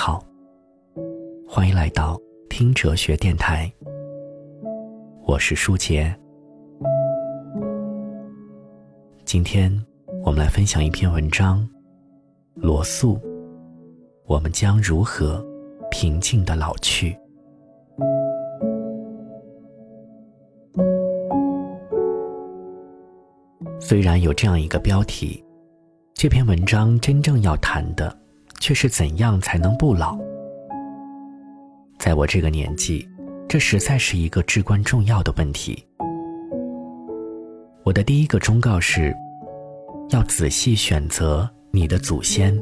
好，欢迎来到听哲学电台。我是舒杰。今天我们来分享一篇文章：罗素，我们将如何平静的老去？虽然有这样一个标题，这篇文章真正要谈的。却是怎样才能不老？在我这个年纪，这实在是一个至关重要的问题。我的第一个忠告是，要仔细选择你的祖先。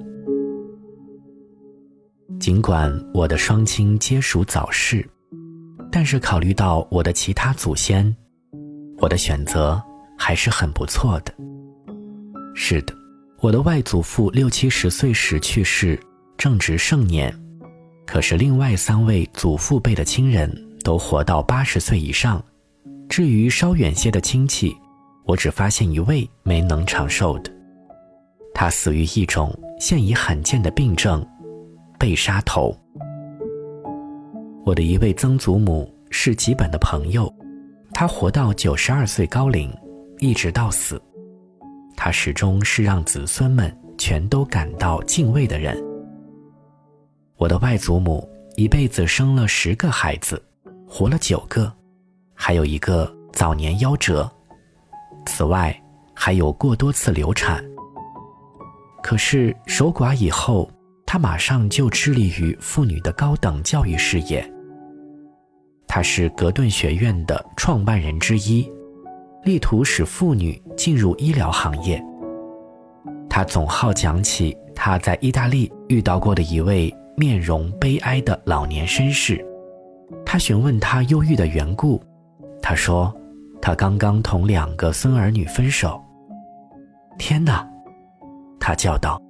尽管我的双亲皆属早逝，但是考虑到我的其他祖先，我的选择还是很不错的。是的。我的外祖父六七十岁时去世，正值盛年。可是另外三位祖父辈的亲人都活到八十岁以上。至于稍远些的亲戚，我只发现一位没能长寿的。他死于一种现已罕见的病症——被杀头。我的一位曾祖母是吉本的朋友，他活到九十二岁高龄，一直到死。他始终是让子孙们全都感到敬畏的人。我的外祖母一辈子生了十个孩子，活了九个，还有一个早年夭折。此外，还有过多次流产。可是守寡以后，他马上就致力于妇女的高等教育事业。他是格顿学院的创办人之一。力图使妇女进入医疗行业。他总好讲起他在意大利遇到过的一位面容悲哀的老年绅士。他询问他忧郁的缘故，他说：“他刚刚同两个孙儿女分手。”天哪！他叫道：“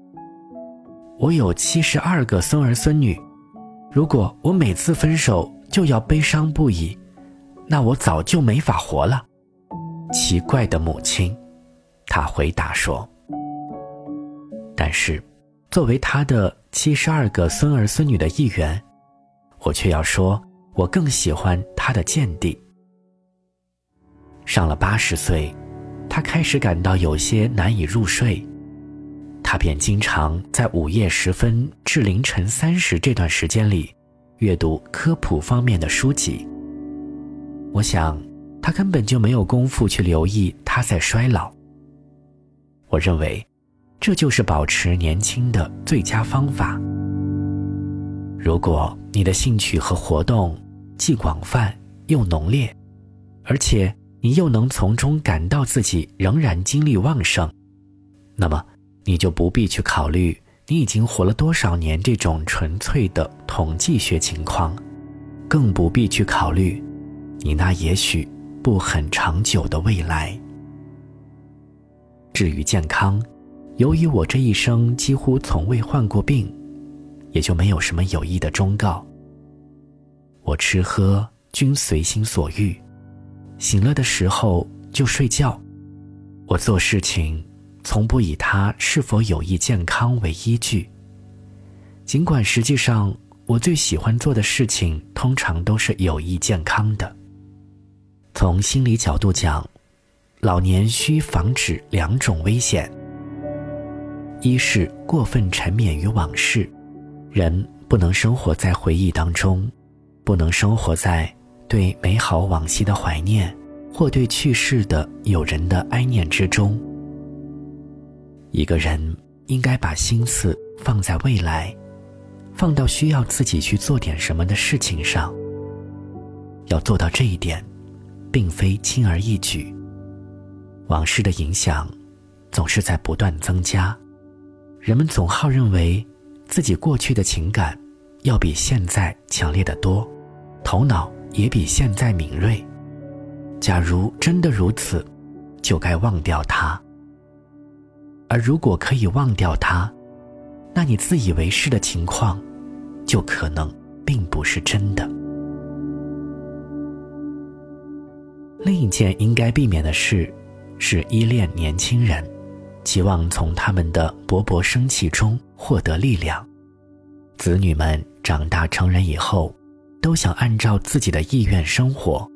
我有七十二个孙儿孙女，如果我每次分手就要悲伤不已，那我早就没法活了。”奇怪的母亲，他回答说：“但是，作为他的七十二个孙儿孙女的一员，我却要说，我更喜欢他的见地。上了八十岁，他开始感到有些难以入睡，他便经常在午夜时分至凌晨三时这段时间里，阅读科普方面的书籍。我想。”他根本就没有功夫去留意他在衰老。我认为，这就是保持年轻的最佳方法。如果你的兴趣和活动既广泛又浓烈，而且你又能从中感到自己仍然精力旺盛，那么你就不必去考虑你已经活了多少年这种纯粹的统计学情况，更不必去考虑你那也许。不很长久的未来。至于健康，由于我这一生几乎从未患过病，也就没有什么有益的忠告。我吃喝均随心所欲，醒了的时候就睡觉。我做事情从不以它是否有益健康为依据，尽管实际上我最喜欢做的事情通常都是有益健康的。从心理角度讲，老年需防止两种危险：一是过分沉湎于往事，人不能生活在回忆当中，不能生活在对美好往昔的怀念或对去世的友人的哀念之中。一个人应该把心思放在未来，放到需要自己去做点什么的事情上。要做到这一点。并非轻而易举。往事的影响总是在不断增加，人们总好认为自己过去的情感要比现在强烈的多，头脑也比现在敏锐。假如真的如此，就该忘掉它。而如果可以忘掉它，那你自以为是的情况，就可能并不是真的。另一件应该避免的事，是依恋年轻人，期望从他们的勃勃生气中获得力量。子女们长大成人以后，都想按照自己的意愿生活。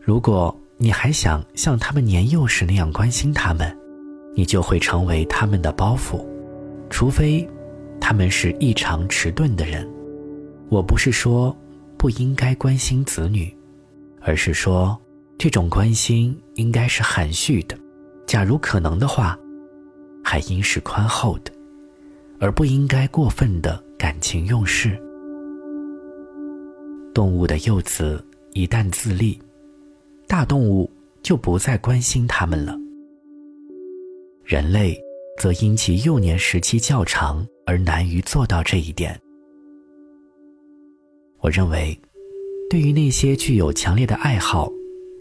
如果你还想像他们年幼时那样关心他们，你就会成为他们的包袱。除非，他们是异常迟钝的人。我不是说不应该关心子女，而是说这种关心应该是含蓄的。假如可能的话，还应是宽厚的，而不应该过分的感情用事。动物的幼子一旦自立，大动物就不再关心他们了。人类则因其幼年时期较长而难于做到这一点。我认为，对于那些具有强烈的爱好，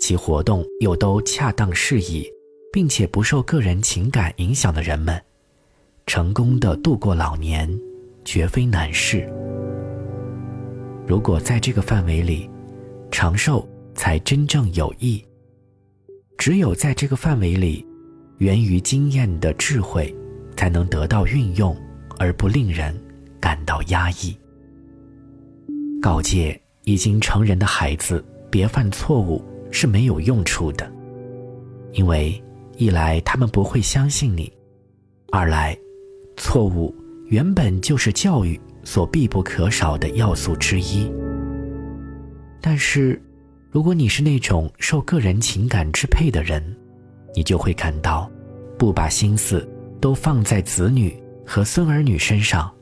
其活动又都恰当适宜。并且不受个人情感影响的人们，成功的度过老年，绝非难事。如果在这个范围里，长寿才真正有益。只有在这个范围里，源于经验的智慧，才能得到运用，而不令人感到压抑。告诫已经成人的孩子别犯错误是没有用处的，因为。一来他们不会相信你，二来，错误原本就是教育所必不可少的要素之一。但是，如果你是那种受个人情感支配的人，你就会感到，不把心思都放在子女和孙儿女身上，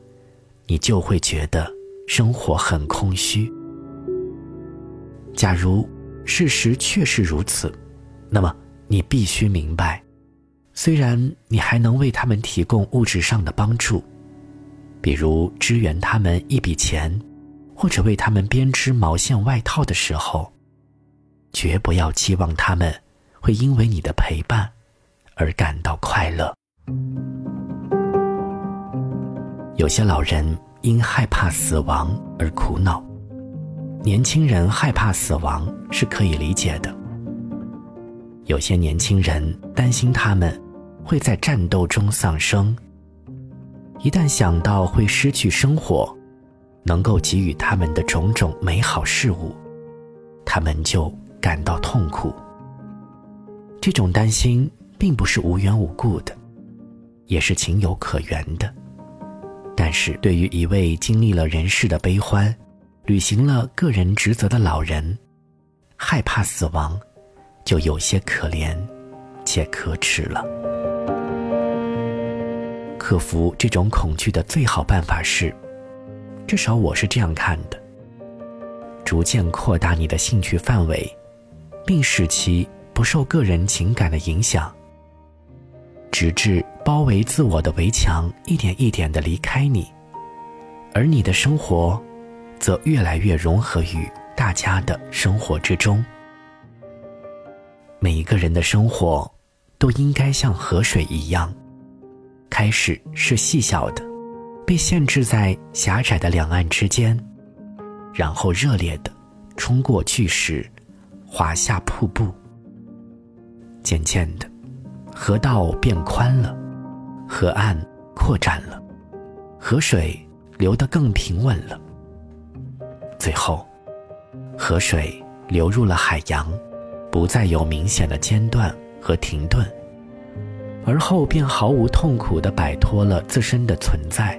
你就会觉得生活很空虚。假如事实确是如此，那么。你必须明白，虽然你还能为他们提供物质上的帮助，比如支援他们一笔钱，或者为他们编织毛线外套的时候，绝不要期望他们会因为你的陪伴而感到快乐。有些老人因害怕死亡而苦恼，年轻人害怕死亡是可以理解的。有些年轻人担心他们会在战斗中丧生。一旦想到会失去生活，能够给予他们的种种美好事物，他们就感到痛苦。这种担心并不是无缘无故的，也是情有可原的。但是对于一位经历了人世的悲欢，履行了个人职责的老人，害怕死亡。就有些可怜，且可耻了。克服这种恐惧的最好办法是，至少我是这样看的：逐渐扩大你的兴趣范围，并使其不受个人情感的影响，直至包围自我的围墙一点一点的离开你，而你的生活，则越来越融合于大家的生活之中。每一个人的生活，都应该像河水一样，开始是细小的，被限制在狭窄的两岸之间，然后热烈的冲过巨石，滑下瀑布。渐渐的，河道变宽了，河岸扩展了，河水流得更平稳了。最后，河水流入了海洋。不再有明显的间断和停顿，而后便毫无痛苦地摆脱了自身的存在。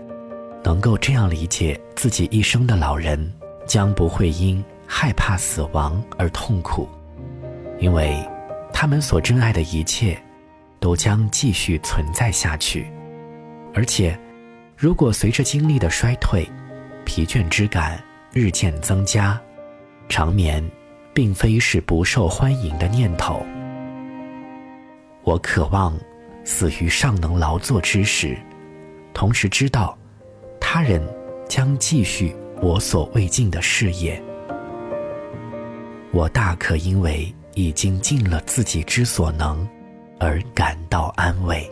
能够这样理解自己一生的老人，将不会因害怕死亡而痛苦，因为他们所珍爱的一切，都将继续存在下去。而且，如果随着精力的衰退，疲倦之感日渐增加，长眠。并非是不受欢迎的念头。我渴望死于尚能劳作之时，同时知道他人将继续我所未尽的事业。我大可因为已经尽了自己之所能而感到安慰。